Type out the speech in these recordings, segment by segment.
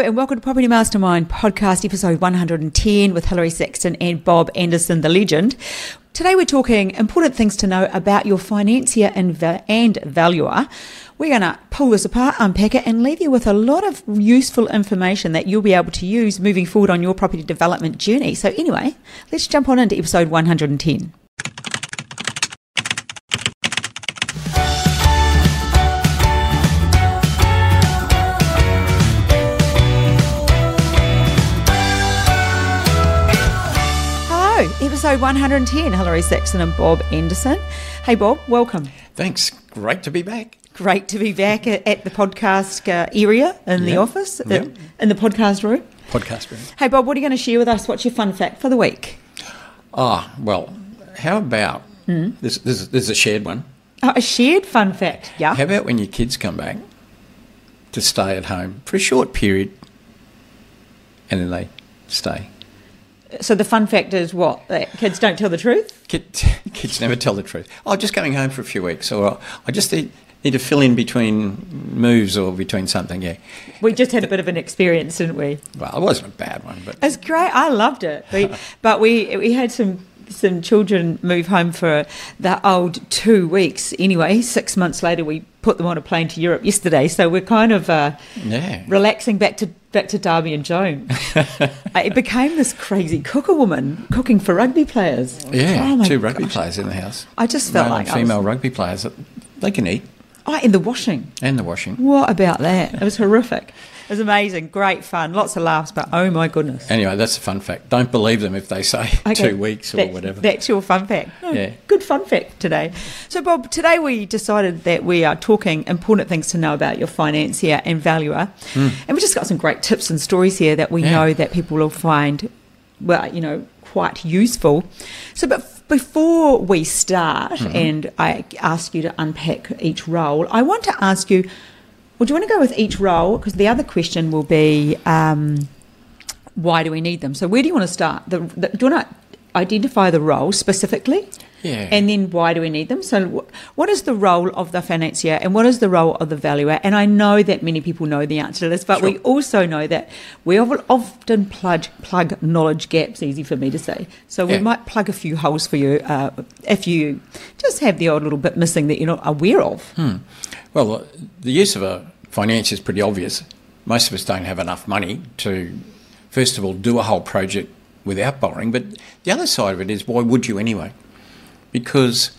and welcome to Property Mastermind podcast, episode 110 with Hilary Sexton and Bob Anderson, the legend. Today we're talking important things to know about your financier and, and valuer. We're going to pull this apart, unpack it, and leave you with a lot of useful information that you'll be able to use moving forward on your property development journey. So, anyway, let's jump on into episode 110. Episode 110. Hilary Sexton and Bob Anderson. Hey, Bob, welcome. Thanks. Great to be back. Great to be back at, at the podcast uh, area in the office, Yep. in, in the podcast room. Podcast room. Hey, Bob, what are you going to share with us? What's your fun fact for the week? Ah, well, how about this, this? This is a shared one. Oh, a shared fun fact. Yeah. How about when your kids come back to stay at home for a short period, and then they stay? So the fun fact is what? That kids don't tell the truth? Kid, kids never tell the truth. Oh, just going home for a few weeks, or I just need, need to fill in between moves or between something. Yeah. We just had a bit of an experience, didn't we? Well, it wasn't a bad one, but It's great. I loved it. We, but we we had some some children move home for the old two weeks. Anyway, six months later, we put them on a plane to Europe yesterday. So we're kind of uh, yeah. relaxing back to back to Darby and Joan. it became this crazy cooker woman cooking for rugby players. Yeah, Oh two rugby gosh. players in the house. I just felt Male like and I was- female rugby players. They can eat Oh, in the washing. and the washing. What about that? It was horrific. Was amazing, great fun, lots of laughs, but oh my goodness. Anyway, that's a fun fact. Don't believe them if they say Okay, two weeks or that- whatever. That's your fun fact. Oh, Yeah. Good fun fact today. So, Bob, today we decided that we are talking important things to know about your financier and valuer. And we've just got some great tips and stories here that we. Yeah. know that people will find, well, you know, quite useful. So, but before we start Mm-hmm. and I ask you to unpack each role, I want to ask you, well, do you want to go with each role? Because the other question will be, um, why do we need them? So where do you want to start? The, the, do you want to identify the role specifically? Yeah. And then why do we need them? So wh- what is the role of the financier and what is the role of the valuer? And I know that many people know the answer to this, but we also know that we often plug, plug knowledge gaps, easy for me to say. So we Yeah. might plug a few holes for you uh, if you just have the odd little bit missing that you're not aware of. Hmm. Well, uh, the use of a financier is pretty obvious. Most of us don't have enough money to, first of all, do a whole project without borrowing. But the other side of it is, why would you anyway? Because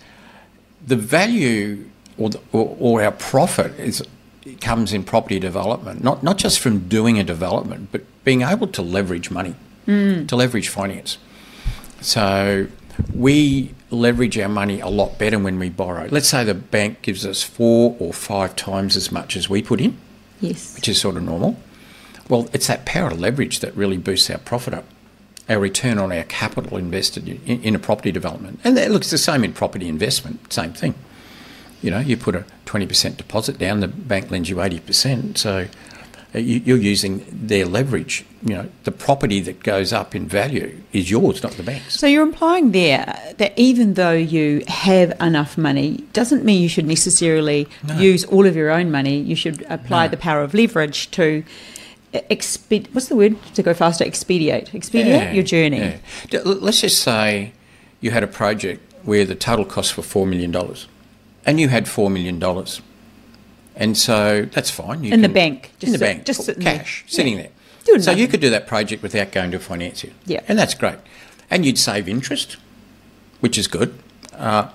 the value or, the, or, or our profit is it comes in property development, not not just from doing a development, but being able to leverage money, mm. to leverage finance. So we leverage our money a lot better when we borrow. Let's say the bank gives us four or five times as much as we put in, Yes. which is sort of normal. Well, it's that power of leverage that really boosts our profit up, our return on our capital invested in, in a property development. And that looks the same in property investment, same thing. You know, you put a 20% deposit down, the bank lends you 80%. So uh, you, you're using their leverage. You know, the property that goes up in value is yours, not the bank's. So you're implying there that even though you have enough money, doesn't mean you should necessarily use all of your own money. You should apply No. the power of leverage to exped. What's the word to go faster? Expedite. Expedite your journey. yeah. Let's just say you had a project where the total cost were $4 million and you had $4 million. And so that's fine. You In the bank, just in the sit- bank. just sitting there. cash, sitting Yeah. there. Doing so you could do that project without going to a financier. Yeah. And that's great. And you'd save interest, which is good. Uh,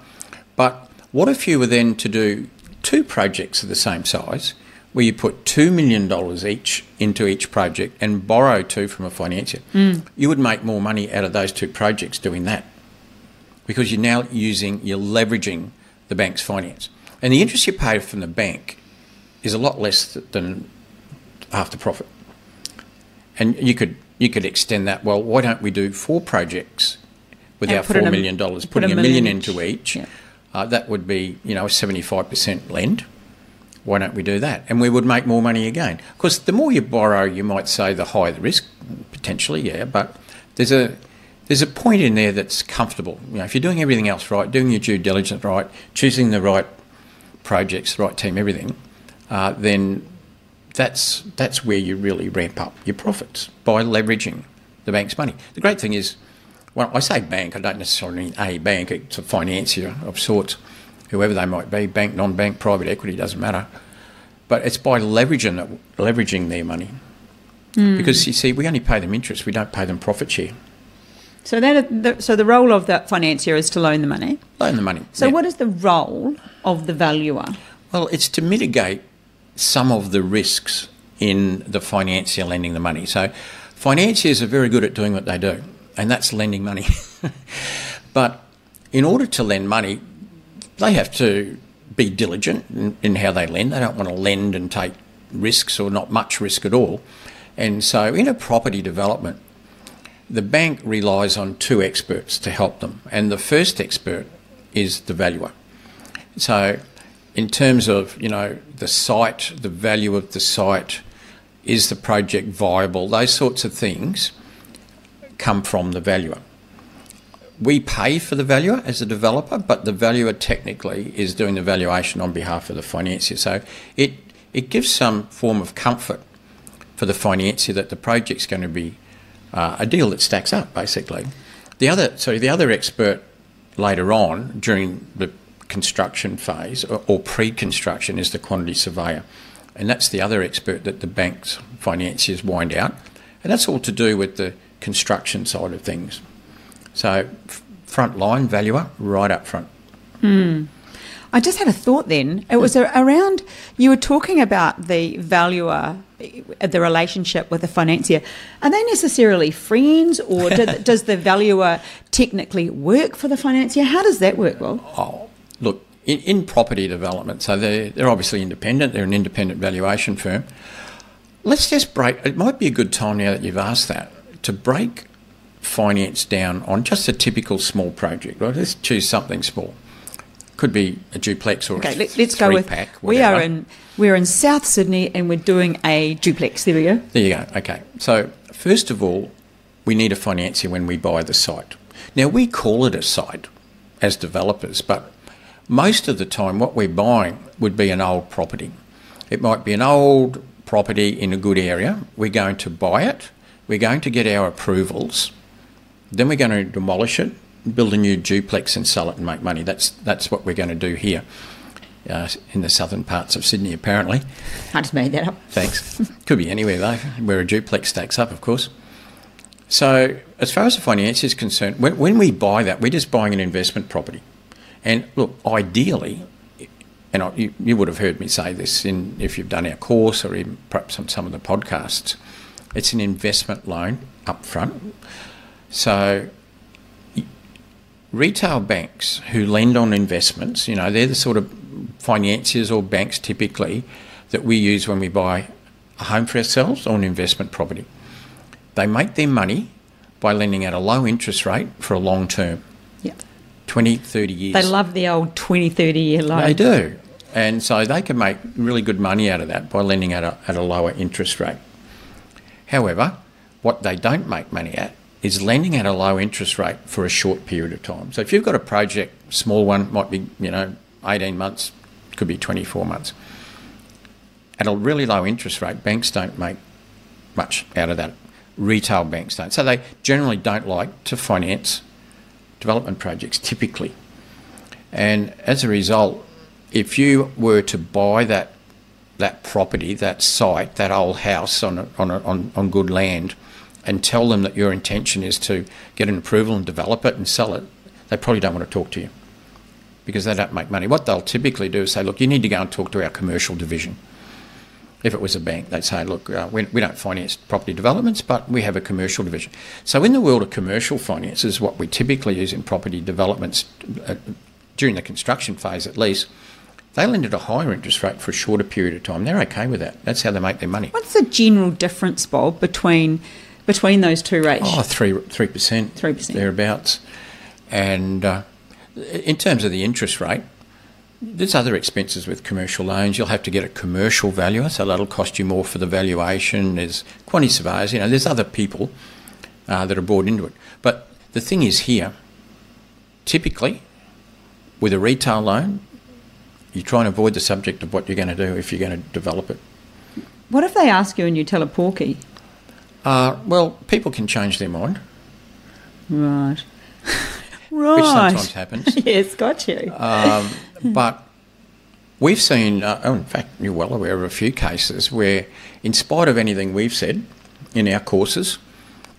but what if you were then to do two projects of the same size, where you put $2 million each into each project and borrow two from a financier? Hmm. You would make more money out of those two projects doing that because you're now using, you're leveraging the bank's finance. And the interest you pay from the bank is a lot less than half the profit. And you could you could extend that. Well, why don't we do four projects with And our four million dollars, putting a million million into each. each? Yeah. Uh, that would be you know a seventy five percent lend. Why don't we do that? And we would make more money again. Of course, the more you borrow, you might say the higher the risk, potentially, yeah. But there's a there's a point in there that's comfortable. You know, if you're doing everything else right, doing your due diligence right, choosing the right projects, the right team, everything, uh, then that's that's where you really ramp up your profits by leveraging the bank's money. The great thing is, well, I say bank, I don't necessarily mean a bank. It's a financier of sorts, whoever they might be, bank, non-bank, private equity, doesn't matter. But it's by leveraging it, leveraging their money, mm. because you see, we only pay them interest, we don't pay them profit share. So that the, so the role of the financier is to loan the money. Loan the money. So yeah. what is the role of the valuer? Well, it's to mitigate some of the risks in the financier lending the money. So financiers are very good at doing what they do, and that's lending money. but in order to lend money, they have to be diligent in, in, how they lend. They don't want to lend and take risks or not much risk at all. And so in a property development, the bank relies on two experts to help them. And the first expert is the valuer. So in terms of, you know, the site, the value of the site, is the project viable? Those sorts of things come from the valuer. We pay for the valuer as a developer, but the valuer technically is doing the valuation on behalf of the financier. So it it gives some form of comfort for the financier that the project's going to be uh, a deal that stacks up, basically. The other, sorry, the other expert later on during the construction phase or, or pre-construction is the quantity surveyor. And that's the other expert that the banks financiers wind out. And that's all to do with the construction side of things. So, front line valuer right up front. Hmm. I just had a thought then. It was around, you were talking about the valuer, the relationship with the financier. Are they necessarily friends or do, does the valuer technically work for the financier? How does that work, Well, Oh, look, in, in property development, so they're, they're obviously independent, they're an independent valuation firm. Let's just break, it might be a good time now that you've asked that, to break finance down on just a typical small project. Right? Let's choose something small. Could be a duplex or okay, a let, us go with. Pack, we are in we're in South Sydney and we're doing a duplex. There we go. There you go. Okay. So first of all, we need a financier when we buy the site. Now we call it a site as developers, but most of the time, what we're buying would be an old property. It might be an old property in a good area. We're going to buy it. We're going to get our approvals. Then we're going to demolish it, build a new duplex, and sell it and make money. That's that's what we're going to do here. Uh, in the southern parts of Sydney, apparently. I just made that up. Thanks. Could be anywhere though, where a duplex stacks up, of course. So, as far as the finance is concerned, when, when we buy that, we're just buying an investment property. And look, ideally, and I, you, you, would have heard me say this in if you've done our course or perhaps on some of the podcasts, it's an investment loan up front. So retail banks who lend on investments, you know, they're the sort of financiers or banks typically that we use when we buy a home for ourselves or an investment property. They make their money by lending at a low interest rate for a long term. 20, 30 years. They love the old 20, 30 year loan. They do. And so they can make really good money out of that by lending at a, at a lower interest rate. However, what they don't make money at is lending at a low interest rate for a short period of time. So if you've got a project, small one, might be, you know, 18 months, could be 24 months. At a really low interest rate, banks don't make much out of that. Retail banks don't. So they generally don't like to finance development projects typically. And as a result, if you were to buy that that property, that site, that old house on a, on, a, on on good land, and tell them that your intention is to get an approval and develop it and sell it, they probably don't want to talk to you because they don't make money. What they'll typically do is say, "Look, you need to go and talk to our commercial division." if it was a bank, they'd say, look, uh, we, we, don't finance property developments, but we have a commercial division. So, in the world of commercial finance, is what we typically use in property developments uh, during the construction phase at least. They lend at a higher interest rate for a shorter period of time. They're okay with that. That's how they make their money. What's the general difference, Bob, between between those two rates? Oh, three three percent, three percent thereabouts. And uh, in terms of the interest rate, there's other expenses with commercial loans. You'll have to get a commercial valuer, so that'll cost you more for the valuation. There's quantity surveyors, you know, there's other people uh, that are brought into it. But the thing is here, typically, with a retail loan, you try and avoid the subject of what you're going to do if you're going to develop it. What if they ask you and you tell a porky? Uh, well, people can change their mind, Right. right. which sometimes happens. yes, got you. Um, but we've seen, uh, oh, in fact, you're well aware of a few cases where, in spite of anything we've said in our courses,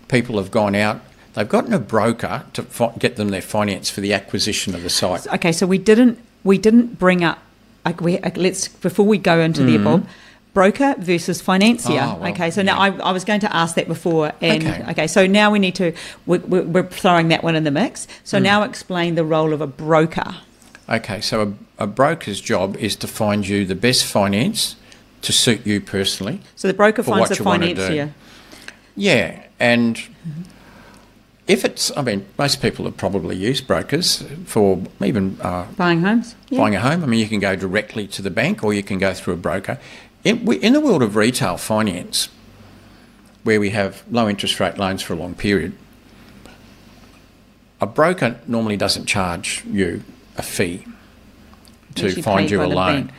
people have gone out, they've gotten a broker to fi- get them their finance for the acquisition of the site. okay, so we didn't we didn't bring up like we like, let's before we go into the Bob. Broker versus financier. Mm-hmm. Oh, well, okay, so now I, I was going to ask that before, and Okay. okay, so now we need to we're, we're we're throwing that one in the mix. Mm. So now explain the role of a broker. Okay, so a, a broker's job is to find you the best finance to suit you personally. So the broker finds the financier. Yeah, and if it's, I mean, most people have probably used brokers for even uh, Buying homes. Yeah. buying a home. I mean, you can go directly to the bank or you can go through a broker. In, we- in the world of retail finance, where we have low interest rate loans for a long period, a broker normally doesn't charge you a fee to Usually find you a loan.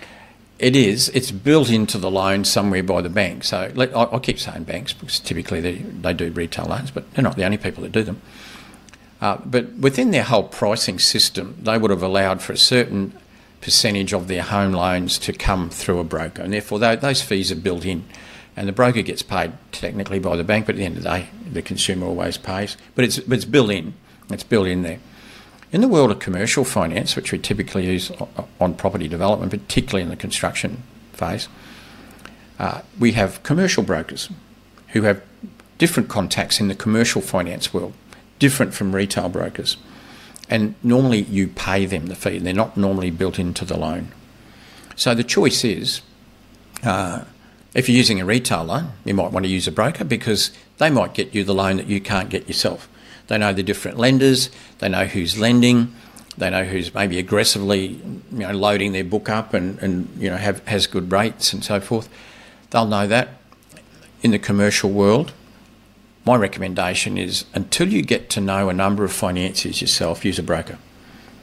It is. It's built into the loan somewhere by the bank. So let, I, I keep saying banks because typically they, they do retail loans, but they're not the only people that do them. Uh, but within their whole pricing system, they would have allowed for a certain percentage of their home loans to come through a broker, and therefore tho- those fees are built in. And the broker gets paid technically by the bank, but at the end of the day, the consumer always pays. But it's, it's built in. It's built in there. In the world of commercial finance, which we typically use on property development, particularly in the construction phase, uh, we have commercial brokers who have different contacts in the commercial finance world, different from retail brokers. And normally you pay them the fee, they're not normally built into the loan. So the choice is uh, if you're using a retail loan, you might want to use a broker because they might get you the loan that you can't get yourself. They know the different lenders, they know who's lending, they know who's maybe aggressively you know, loading their book up and, and you know have, has good rates and so forth. They'll know that. In the commercial world, my recommendation is until you get to know a number of financiers yourself, use a broker.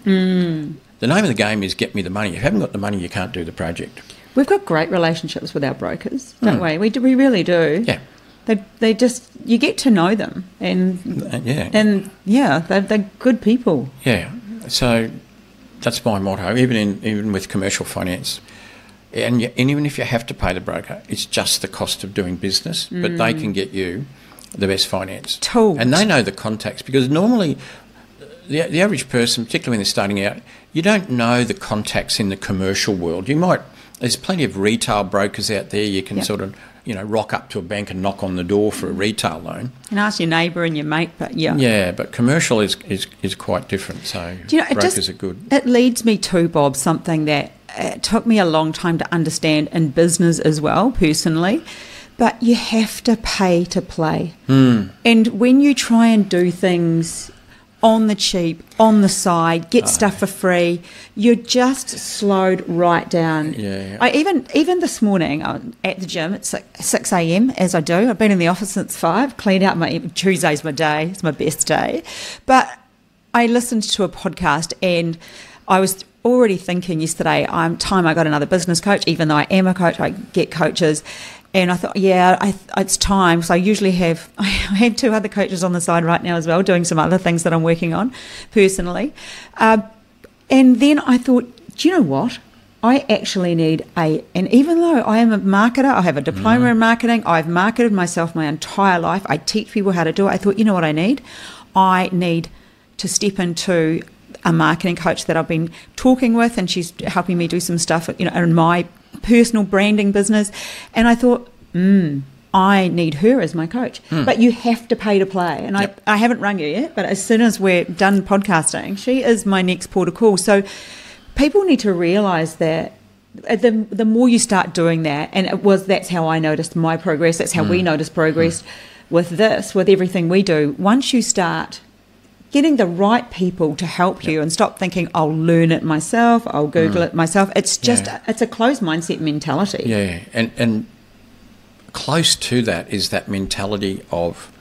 The name of the game is get me the money. If you haven't got the money, you can't do the project. We've got great relationships with our brokers, don't we? We do, we really do. Hmm. Yeah. They they just you get to know them and Uh, yeah. and yeah, they're, they're good people. Yeah. So that's my motto, even in even with commercial finance. And, y- and even if you have to pay the broker, it's just the cost of doing business. But they can get you the best finance. And they know the contacts because normally the, the average person, particularly when they're starting out, you don't know the contacts in the commercial world. You might, there's plenty of retail brokers out there. You can Yep. sort of, you know, rock up to a bank and knock on the door for a retail loan. And ask your neighbour and your mate, but yeah. Yeah, but commercial is, is, is quite different. So Do you know, brokers just- are good. It leads me to Bob something that it took me a long time to understand in business as well, personally. But you have to pay to play, Hmm. and when you try and do things on the cheap, on the side, get stuff for free, you're just slowed right down. Yeah. I even even this morning I'm at the gym at six, 6 a.m. as I do. I've been in the office since five. Cleaned out my Tuesday's my day. It's my best day, but I listened to a podcast and I was already thinking yesterday, I'm time I got another business coach, even though I am a coach, I get coaches. And I thought, yeah, I, it's time. So I usually have, I had two other coaches on the side right now as well, doing some other things that I'm working on personally. Um, and then I thought, do you know what? I actually need a, and even though I am a marketer, I have a diploma in marketing, I've marketed myself my entire life, I teach people how to do it. I thought, you know what I need? I need to step into a marketing coach that I've been talking with, and she's helping me do some stuff, you know, in my personal branding business. And I thought, hmm, I need her as my coach. But you have to pay to play. And Yep. I, I haven't rung her yet, but as soon as we're done podcasting, she is my next port of call. So people need to realize that uh, the the more you start doing that, and it was that's how I noticed my progress. That's how we noticed progress with this, with everything we do. Once you start getting the right people to help you, and stop thinking I'll learn it myself, I'll Google it myself. It's just Yeah. it's a closed mindset mentality. Yeah, and and close to that is that mentality of,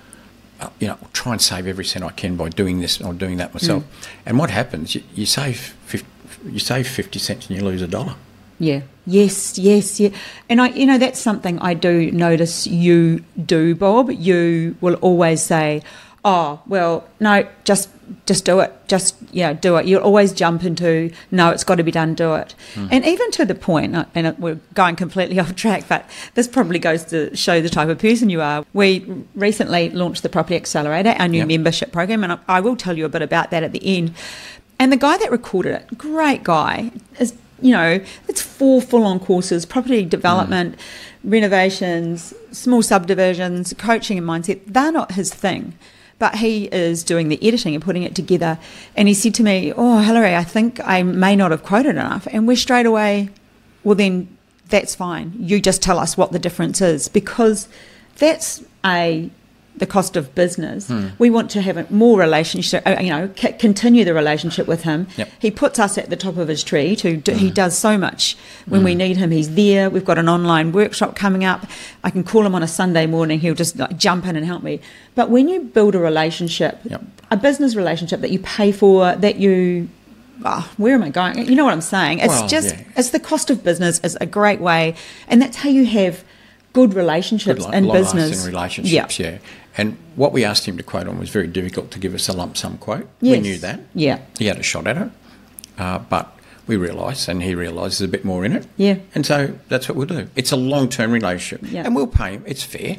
uh, you know, try and save every cent I can by doing this or doing that myself. And what happens? You, you save 50, you save fifty cents and you lose a dollar. Yeah. Yes, yes, yeah. And I you know that's something I do notice you do, Bob. You will always say, "Oh, well, no, just just do it. Just yeah, do it." You'll always jump into, "No, it's got to be done, do it." Hmm. And even to the uh, and we're going completely off track, but this probably goes to show the type of person you are. We recently launched the Property Accelerator, our new Yep. membership program, and I, I will tell you a bit about that at the end. And the guy that recorded it, great guy, is you know, it's four full-on courses: property development, renovations, small subdivisions, coaching and mindset. They're not his thing, but he is doing the editing and putting it together. And he said to me, "Oh, Hilary, I think I may not have quoted enough." And we're straight away, well, then that's fine. You just tell us what the difference is because that's a the cost of business. Hmm. We want to have a more relationship, uh, you know, c- continue the relationship with him. Yep. He puts us at the top of his tree. To do, he hmm. does so much when we hmm. need him. He's there. We've got an online workshop coming up. I can call him on a Sunday morning. He'll just like, jump in and help me. But when you build a relationship, Yep. a business relationship that you pay for, that you oh, where am I going? You know what I'm saying? It's Well, just yeah. it's the cost of business is a great way, and that's how you have good relationships Good, long-lasting business. relationships, yeah. And what we asked him to quote on was very difficult to give us a lump sum quote. Yes. We knew that. Yeah. He had a shot at it, uh, but we realised, and he realised there's a bit more in it. Yeah. And so that's what we'll do. It's a long term relationship. Yeah. And we'll pay him. It's fair.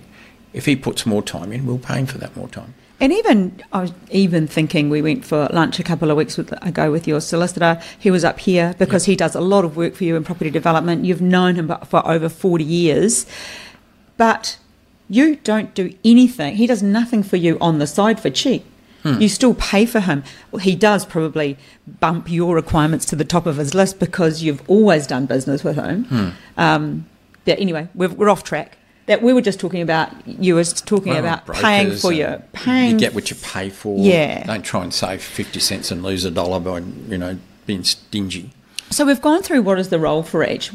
If he puts more time in, we'll pay him for that more time. And even I was even thinking we went for lunch a couple of weeks with, ago with your solicitor. He was up here because he does a lot of work for you in property development. You've known him for over forty years, but you don't do anything. He does nothing for you on the side for cheap. You still pay for him. Well, he does probably bump your requirements to the top of his list because you've always done business with him. Um, yeah, anyway, we're, we're off track. That we were just talking about. You were talking Well, about paying for your paying. You get what you pay for. Yeah. Don't try and save 50 cents and lose a dollar by, you know, being stingy. So we've gone through what is the role for each.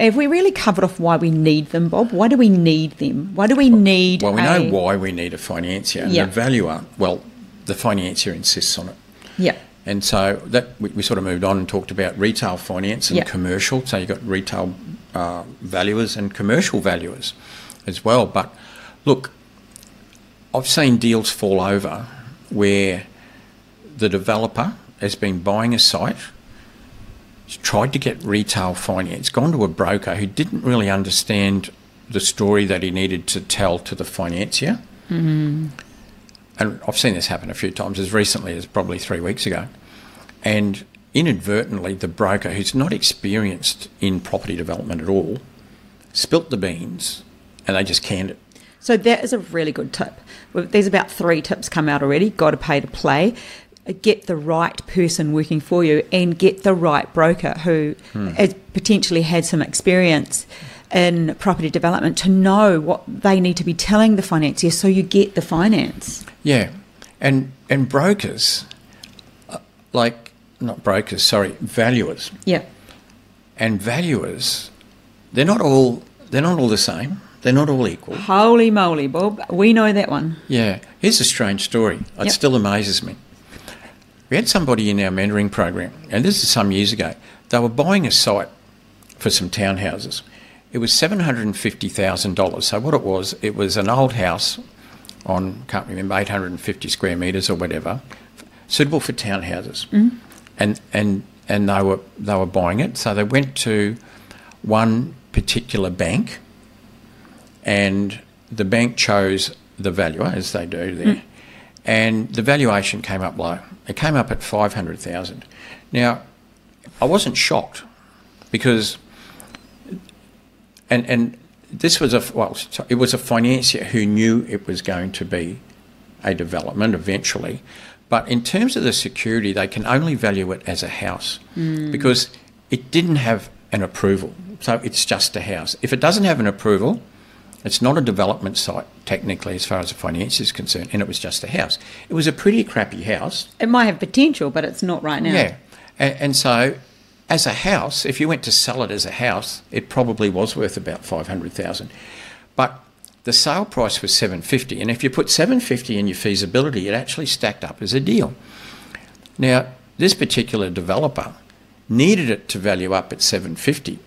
Have we really covered off why we need them, Bob? Why do we need them? Why do we need? Well, we a- know why we need a financier. And Yeah. the valuer, well, the financier insists on it. Yeah, And so that we, we sort of moved on and talked about retail finance and Yeah. commercial. So you've got retail uh, valuers and commercial valuers as well. But look, I've seen deals fall over where the developer has been buying a site, tried to get retail finance, gone to a broker who didn't really understand the story that he needed to tell to the financier. Mm-hmm. And I've seen this happen a few times, as recently as probably three weeks ago. And inadvertently, the broker, who's not experienced in property development at all, spilt the beans and they just canned it. so that is a really good tip. There's about three tips come out already. Got to pay to play. Get the right person working for you, and get the right broker who has potentially had some experience in property development to know what they need to be telling the financier, so you get the finance. Yeah, and and brokers, uh, like not brokers, sorry, valuers, Yeah, and valuers, they're not all they're not all the same. They're not all equal. holy moly, Bob, we know that one. Yeah, here's a strange story. It Yep. still amazes me. We had somebody in our mentoring program, and this is some years ago. They were buying a site for some townhouses. It was seven hundred and fifty thousand dollars. So what it was, it was an old house on can't remember eight hundred and fifty square meters or whatever, suitable for townhouses, mm-hmm. and and and they were they were buying it. So they went to one particular bank and the bank chose the valuer as they do there, mm. and the valuation came up low. It came up at five hundred thousand. Now, I wasn't shocked because, and and this was a well, it was a financier who knew it was going to be a development eventually. But in terms of the security, they can only value it as a house mm. because it didn't have an approval. So it's just a house. If it doesn't have an approval, it's not a development site technically as far as the finance is concerned, and it was just a house. It was a pretty crappy house. It might have potential, but it's not right now. Yeah. And, and so as a house, if you went to sell it as a house, it probably was worth about 500,000. But the sale price was 750 and if you put 750 in your feasibility, it actually stacked up as a deal. Now, this particular developer needed it to value up at 750,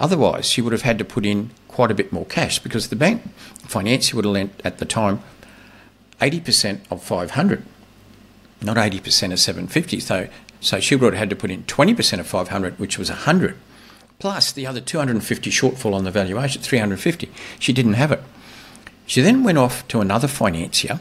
Otherwise, she would have had to put in quite a bit more cash because the bank financier would have lent at the time 80% of 500, not 80% of 750. So, so she would have had to put in 20% of 500, which was 100, plus the other 250 shortfall on the valuation, 350. She didn't have it. She then went off to another financier.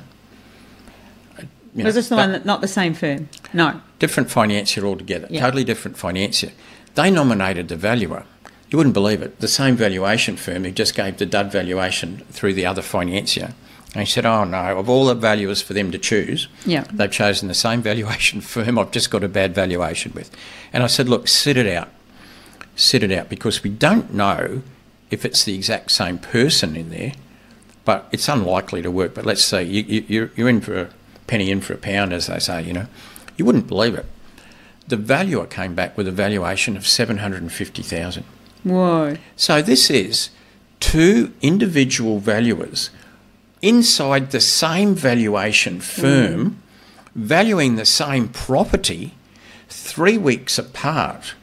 You was this the one that, not the same firm? No. Different financier altogether, yeah. totally different financier. They nominated the valuer. You wouldn't believe it. The same valuation firm who just gave the dud valuation through the other financier and he said, Oh no, of all the valuers for them to choose, yeah. they've chosen the same valuation firm I've just got a bad valuation with. And I said, Look, sit it out. Sit it out because we don't know if it's the exact same person in there, but it's unlikely to work. But let's say you, you, you're, you're in for a penny in for a pound, as they say, you know. You wouldn't believe it. The valuer came back with a valuation of 750000 Whoa. So this is two individual valuers inside the same valuation firm, mm. valuing the same property three weeks apart.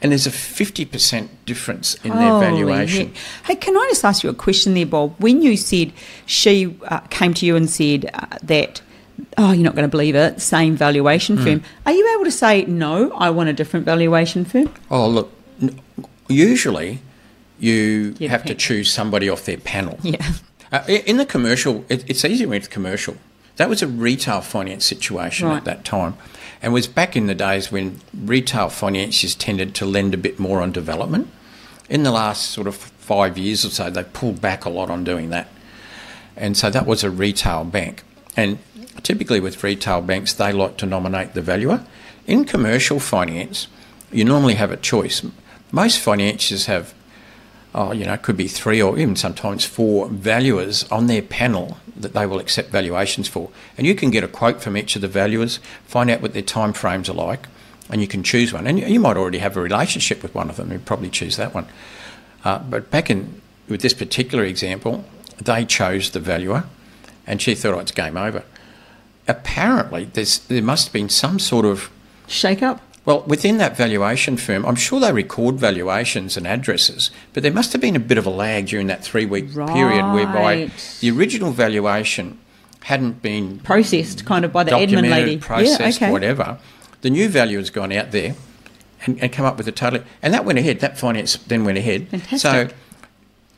And there's a 50% difference in their valuation. Heck. Hey, can I just ask you a question there, Bob? When you said she uh, came to you and said uh, that, oh, you're not going to believe it, same valuation mm. firm, are you able to say, no, I want a different valuation firm? Oh, look, usually you have to choose somebody off their panel. Yeah. Uh, in the commercial, it, it's easier with commercial. That was a retail finance situation right. at that time, and was back in the days when retail financiers tended to lend a bit more on development. In the last sort of five years or so, they pulled back a lot on doing that, and so that was a retail bank. And typically with retail banks, they like to nominate the valuer. In commercial finance, you normally have a choice. Most financiers have oh, you know, it could be three or even sometimes four valuers on their panel that they will accept valuations for. And you can get a quote from each of the valuers, find out what their time frames are like, and you can choose one. And you might already have a relationship with one of them, you probably choose that one. Uh, but back in with this particular example, they chose the valuer, and she thought, oh, it's game over. Apparently, there must have been some sort of shake up well, within that valuation firm, I'm sure they record valuations and addresses, but there must have been a bit of a lag during that three week right. period whereby the original valuation hadn't been processed kind of by the admin lady. Processed, yeah, okay. whatever. The new value has gone out there and, and come up with a total. And that went ahead. That finance then went ahead. Fantastic. So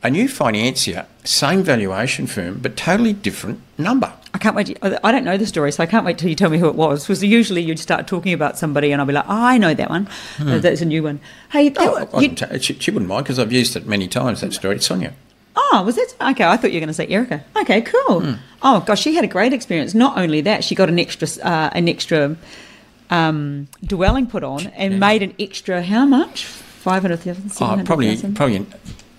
a new financier, same valuation firm, but totally different number. I can't wait. To, I don't know the story, so I can't wait till you tell me who it was. Because usually you'd start talking about somebody, and I'll be like, oh, "I know that one. Hmm. that's a new one." Hey, oh, she, she, wouldn't mind because I've used it many times. That story, it's Sonia. Oh, was that okay? I thought you were going to say Erica. Okay, cool. Hmm. Oh gosh, she had a great experience. Not only that, she got an extra uh, an extra um, dwelling put on and yeah. made an extra how much? Five hundred thousand. Oh, probably probably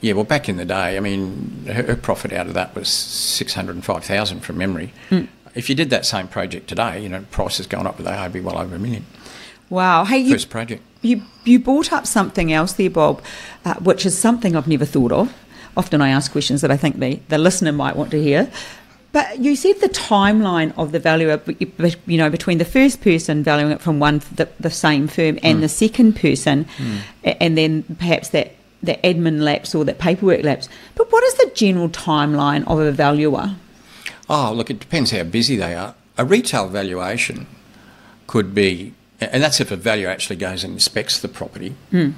yeah, well, back in the day, I mean, her, her profit out of that was six hundred and five thousand from memory. Mm. If you did that same project today, you know, price has gone up with AIB well over a million. Wow! Hey, first you, project. You you brought up something else there, Bob, uh, which is something I've never thought of. Often I ask questions that I think the the listener might want to hear. But you said the timeline of the value, you know, between the first person valuing it from one the, the same firm and mm. the second person, mm. and then perhaps that the admin lapse or that paperwork lapse. But what is the general timeline of a valuer? Oh, look, it depends how busy they are. A retail valuation could be, and that's if a valuer actually goes and inspects the property. Hmm.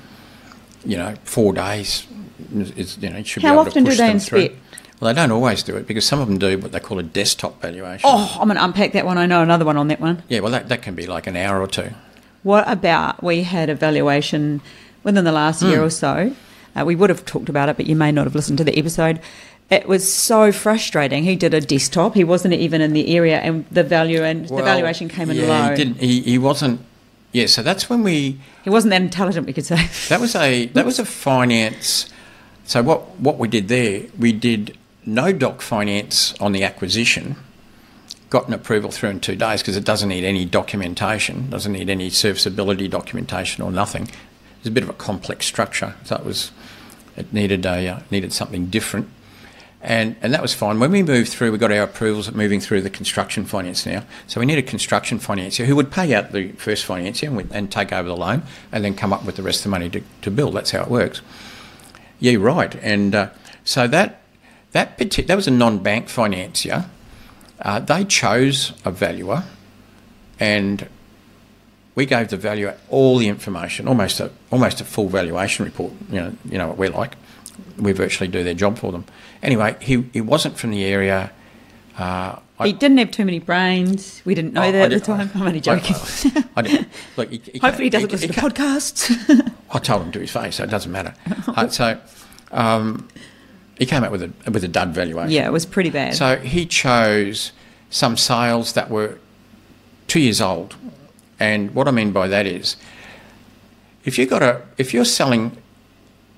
You know, four days is, you know, it should how be able often to push do they them inspect? Through. Well, they don't always do it because some of them do what they call a desktop valuation. Oh, I'm going to unpack that one. I know another one on that one. Yeah, well, that, that can be like an hour or two. What about we had a valuation within the last mm. year or so uh, we would have talked about it, but you may not have listened to the episode. It was so frustrating. He did a desktop. He wasn't even in the area, and the value and well, the valuation came in yeah, low. He didn't. He, he wasn't. Yeah, so that's when we. He wasn't that intelligent. We could say that was a that was a finance. So what what we did there, we did no doc finance on the acquisition. Got an approval through in two days because it doesn't need any documentation, doesn't need any serviceability documentation or nothing. It's a bit of a complex structure, so it was it needed a uh, needed something different, and and that was fine. When we moved through, we got our approvals moving through the construction finance now. So we need a construction financier who would pay out the first financier and, and take over the loan, and then come up with the rest of the money to, to build. That's how it works. Yeah, right. And uh, so that that partic- that was a non-bank financier. Uh, they chose a valuer, and we gave the valuer all the information, almost a almost a full valuation report. You know, you know what we're like. We virtually do their job for them. Anyway, he he wasn't from the area. Uh, I- He didn't have too many brains. We didn't know I- that I at the time. I'm only I- joking. I, I didn't. Look, he, he Hopefully, he doesn't listen he to podcasts. I told him to his face, so it doesn't matter. Uh, so um, he came out with a with a dud valuation. yeah, it was pretty bad. So he chose some sales that were two years old, and what I mean by that is, if you got a if you're selling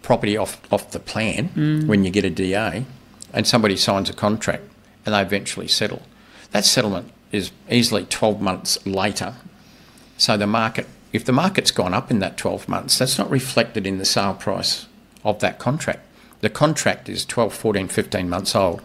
property off off the plan mm. when you get a DA, and somebody signs a contract and they eventually settle, that settlement is easily twelve months later. So the market, if the market's gone up in that twelve months, that's not reflected in the sale price of that contract. The contract is 12, 14, 15 months old.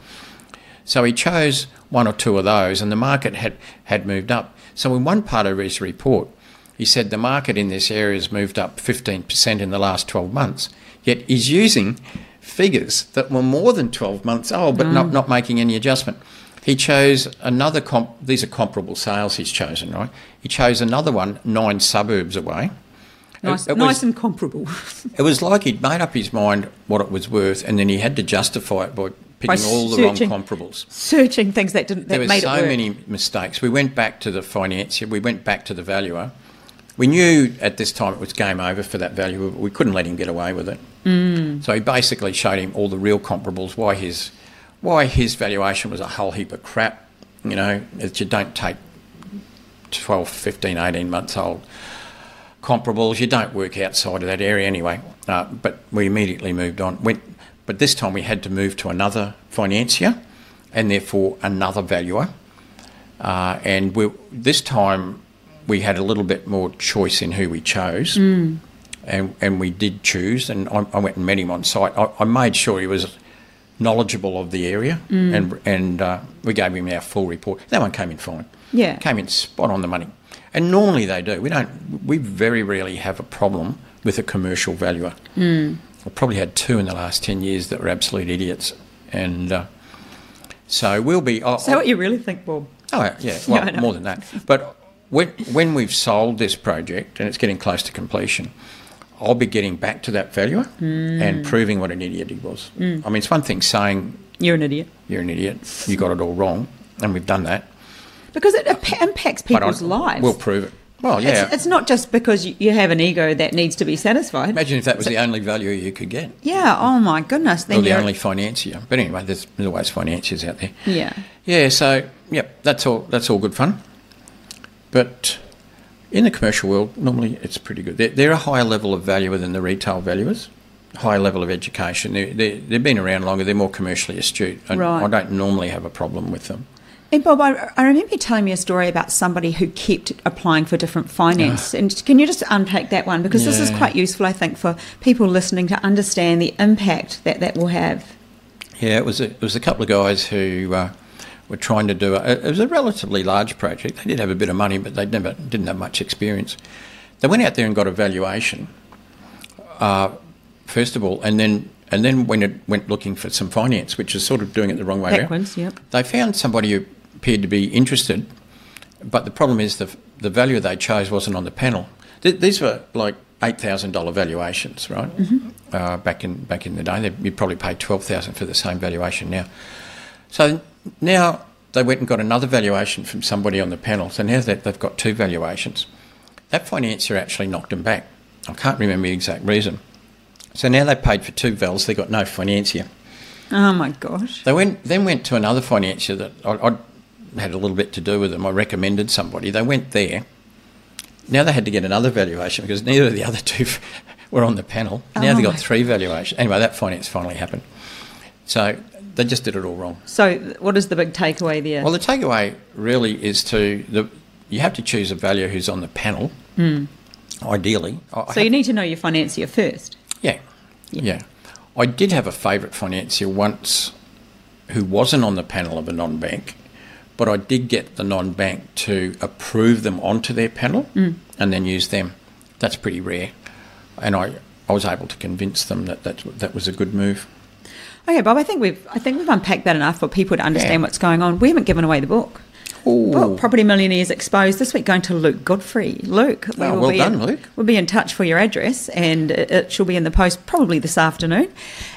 So he chose one or two of those, and the market had, had moved up. So in one part of his report, he said the market in this area has moved up 15% in the last 12 months. Yet he's using figures that were more than 12 months old, but not, mm. not making any adjustment. He chose another, comp- these are comparable sales he's chosen, right? He chose another one nine suburbs away. nice, it nice was- and comparable. It was like he'd made up his mind what it was worth, and then he had to justify it by picking all the wrong comparables. Searching things that didn't that There were so many mistakes. We went back to the financier, we went back to the valuer. We knew at this time it was game over for that valuer, but we couldn't let him get away with it. Mm. So he basically showed him all the real comparables, why his, why his valuation was a whole heap of crap, you know, that you don't take 12, 15, 18 months old comparables. You don't work outside of that area anyway. Uh, but we immediately moved on. Went, but this time we had to move to another financier and therefore another valuer. Uh, and we, this time we had a little bit more choice in who we chose. And, and we did choose, and I, I went and met him on site. I, I made sure he was knowledgeable of the area, and and uh, we gave him our full report. That one came in fine. Yeah. came in spot on the money. And normally they do. We don't. We very rarely have a problem with a commercial valuer. Mm. I've probably had two in the last ten years that were absolute idiots, and uh, so we'll be. I- Is that what you really think, Bob? Oh yeah, well I know. more than that. But when when we've sold this project and it's getting close to completion, I'll be getting back to that valuer Hmm. and proving what an idiot he was. I mean, it's one thing saying You're an idiot. you're an idiot, you got it all wrong, and we've done that. Because it impacts people's lives. We'll prove it. Well, yeah. It's, it's not just because you, have an ego that needs to be satisfied. Imagine if that was the only value you could get, yeah. Oh my goodness. Then or the only financier. But anyway, there's, there's always financiers out there. Yeah. Yeah, so yep, that's all. That's all good fun. But in the commercial world, normally it's pretty good. They're, they're a higher level of valuer than the retail valuers. Higher level of education. They're, they're, they've been around longer. They're more commercially astute, and Right. I don't normally have a problem with them. And Bob, I, I remember you telling me a story about somebody who kept applying for different finance. and can you just unpack that one? Because this is quite useful, I think, for people listening to understand the impact that that will have. Yeah, it was a, it was a couple of guys who uh, were trying to do a, it was a relatively large project. They did have a bit of money, but they never didn't have much experience. They went out there and got a valuation, uh, first of all, and then and then when it went looking for some finance, which is sort of doing it the wrong way around. Yep. They found somebody who appeared to be interested, but the problem is the the value they chose wasn't on the panel. Th- these were like eight thousand dollar valuations, right? Uh, back in back in the day, They- you'd probably pay twelve thousand for the same valuation now. So now they went and got another valuation from somebody on the panel. So now that they've got two valuations, that financier actually knocked them back. I can't remember the exact reason. So now they paid for two vals. They got no financier. Oh my gosh. They went then went to another financier that I, I had a little bit to do with them. I recommended somebody. They went there. Now they had to get another valuation because neither of the other two were on the panel. Oh, now Oh they got three valuations. Anyway, that finance finally happened. So they just did it all wrong. So, what is the big takeaway there? Well, the takeaway really is to the you have to choose a valuer who's on the panel. Hmm. Ideally, I- so, you need to know your financier first. Yeah. yeah. I did have a favourite financier once who wasn't on the panel of a non bank, but I did get the non bank to approve them onto their panel and then use them. That's pretty rare. And I, I was able to convince them that that, that was a good move. Okay, Bob. I think we've I think we've unpacked that enough for people to understand Yeah. what's going on. We haven't given away the book. Ooh. Book, Property Millionaires Exposed this week going to Luke Godfrey. Luke, we Oh, will well be done, in, Luke. We'll be in touch for your address, and it, shall be in the post probably this afternoon.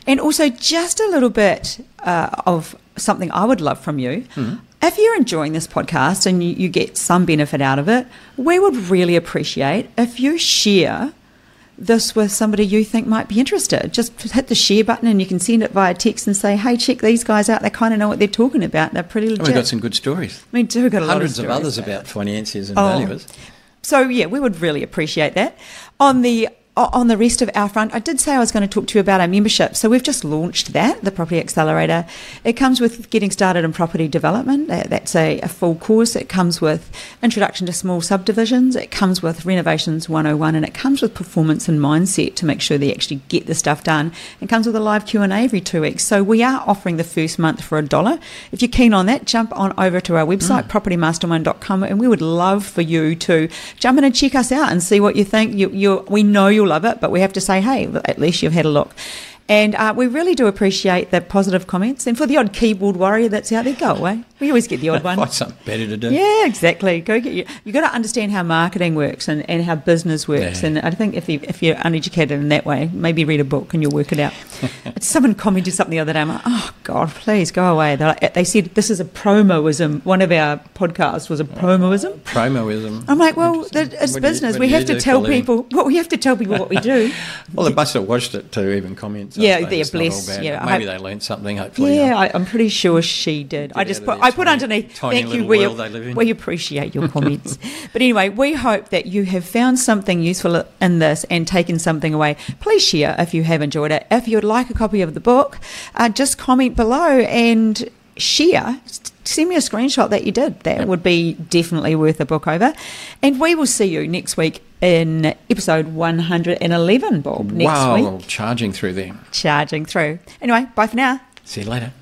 And also, just a little bit uh, of something I would love from you. Hmm. If you're enjoying this podcast and you, you get some benefit out of it, we would really appreciate if you share this with somebody you think might be interested. Just hit the share button and you can send it via text and say, hey, check these guys out. They kind of know what they're talking about. They're pretty legit. We've got some good stories. we do got a lot Hundreds of, of, others about financiers and Oh. valuers. So yeah, we would really appreciate that. On the on the rest of our front, I did say I was going to talk to you about our membership. So we've just launched that, the Property Accelerator. It comes with getting started in property development. That's a, a full course. It comes with introduction to small subdivisions. It comes with renovations 101, and it comes with performance and mindset to make sure they actually get the stuff done. It comes with a live Q and A every two weeks. So we are offering the first month for a dollar. If you're keen on that, jump on over to our website mm. propertymastermind.com, and we would love for you to jump in and check us out and see what you think. You, you, we know you'll love it, but we have to say, hey, at least you've had a look. And uh, we really do appreciate the positive comments. And for the odd keyboard warrior that's out there, go away. We always get the odd one. Find something better to do. Yeah, exactly. Go get you. You got to understand how marketing works and, and how business works. Yeah. And I think if you if you're uneducated in that way, maybe read a book and you'll work it out. Someone commented something the other day. I'm like, oh God, please go away. Like, they said this is a promoism. One of our podcasts was a promoism. Promoism. I'm like, well, it's do you- business. we have to tell for a living? people. Well, we have to tell people what we do. Well, they must have watched it too, even comment. So Yeah, they're it's not all blessed, yeah, Maybe hope- they learned something. Hopefully, Yeah. I, I'm pretty sure she did. I just put I put tiny- underneath. tiny Thank you. We, world they live in. we appreciate your comments. but anyway, we hope that you have found something useful in this and taken something away. Please share if you have enjoyed it. If you'd like a copy of the book, uh, just comment below and share. Send me a screenshot that you did. That would be definitely worth a book over. And we will see you next week in episode 111, Bob. Next wow, week, charging through there. charging through. Anyway, bye for now. See you later.